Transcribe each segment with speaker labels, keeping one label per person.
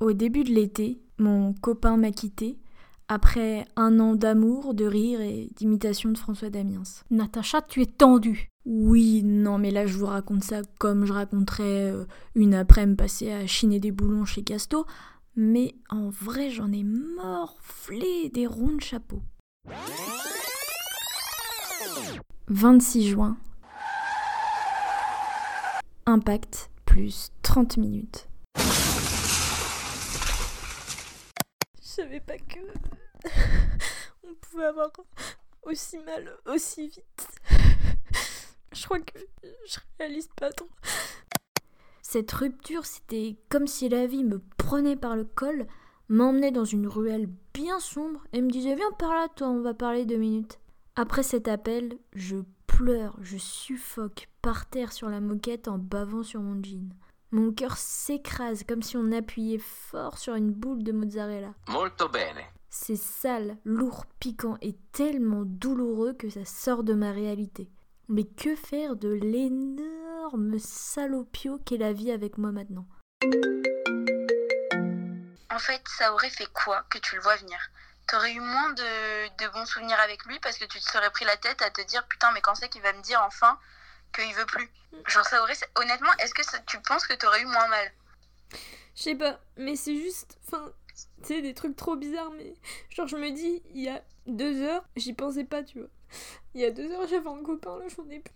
Speaker 1: Au début de l'été, mon copain m'a quitté après un an d'amour, de rire et d'imitation de François Damiens.
Speaker 2: Natacha, tu es tendue.
Speaker 1: Oui, non, mais là je vous raconte ça comme je raconterais euh, une après-midi passée à chiner des boulons chez Casto, mais en vrai j'en ai morflé des ronds de chapeau. 26 juin. Impact plus 30 minutes.
Speaker 3: Je savais pas que on pouvait avoir aussi mal aussi vite. Je crois que je réalise pas trop.
Speaker 1: Cette rupture, c'était comme si la vie me prenait par le col, m'emmenait dans une ruelle bien sombre et me disait Viens par là, toi, on va parler deux minutes. Après cet appel, je pleure, je suffoque par terre sur la moquette en bavant sur mon jean. Mon cœur s'écrase comme si on appuyait fort sur une boule de mozzarella.
Speaker 4: Molto bene.
Speaker 1: C'est sale, lourd, piquant et tellement douloureux que ça sort de ma réalité. Mais que faire de l'énorme salopio qu'est la vie avec moi maintenant?
Speaker 5: En fait, ça aurait fait quoi que tu le vois venir? T'aurais eu moins de, de bons souvenirs avec lui parce que tu te serais pris la tête à te dire putain mais quand c'est qu'il va me dire enfin qu'il veut plus Genre ça aurait... Honnêtement, est-ce que ça- tu penses que t'aurais eu moins mal?
Speaker 3: Je sais pas, mais c'est juste. Enfin, tu sais, des trucs trop bizarres, mais. Genre, je me dis, il y a deux heures, j'y pensais pas, tu vois. Il y a deux heures, j'avais un copain, là, j'en ai plus.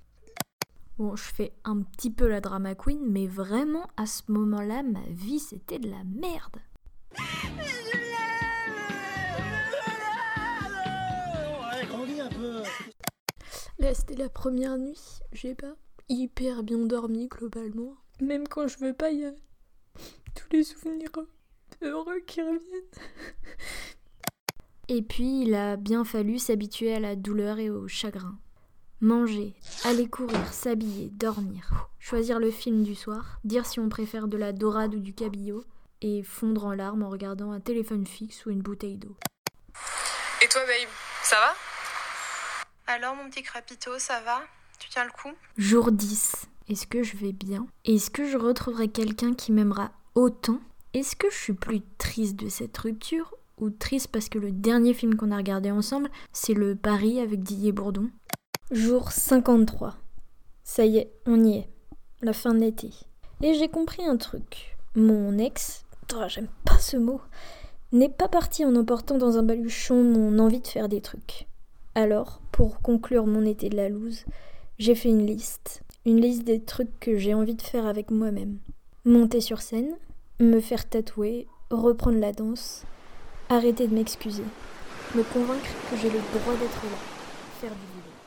Speaker 1: Bon, je fais un petit peu la drama queen, mais vraiment, à ce moment-là, ma vie, c'était de la merde.
Speaker 3: C'était la première nuit, j'ai pas hyper bien dormi globalement. Même quand je veux pas, il y a tous les souvenirs heureux qui reviennent.
Speaker 1: Et puis, il a bien fallu s'habituer à la douleur et au chagrin. Manger, aller courir, s'habiller, dormir, choisir le film du soir, dire si on préfère de la dorade ou du cabillaud, et fondre en larmes en regardant un téléphone fixe ou une bouteille d'eau.
Speaker 6: Et toi, babe, ça va? Alors, mon petit crapito, ça va? Tu tiens le coup?
Speaker 1: Jour 10. Est-ce que je vais bien? Est-ce que je retrouverai quelqu'un qui m'aimera autant? Est-ce que je suis plus triste de cette rupture? Ou triste parce que le dernier film qu'on a regardé ensemble, c'est le Paris avec Didier Bourdon? Jour 53. Ça y est, on y est. La fin de l'été. Et j'ai compris un truc. Mon ex, oh, j'aime pas ce mot, n'est pas parti en emportant dans un baluchon mon envie de faire des trucs. Alors, pour conclure mon été de la loose, j'ai fait une liste. Une liste des trucs que j'ai envie de faire avec moi-même. Monter sur scène, me faire tatouer, reprendre la danse, arrêter de m'excuser, me convaincre que j'ai le droit d'être là, faire du vélo.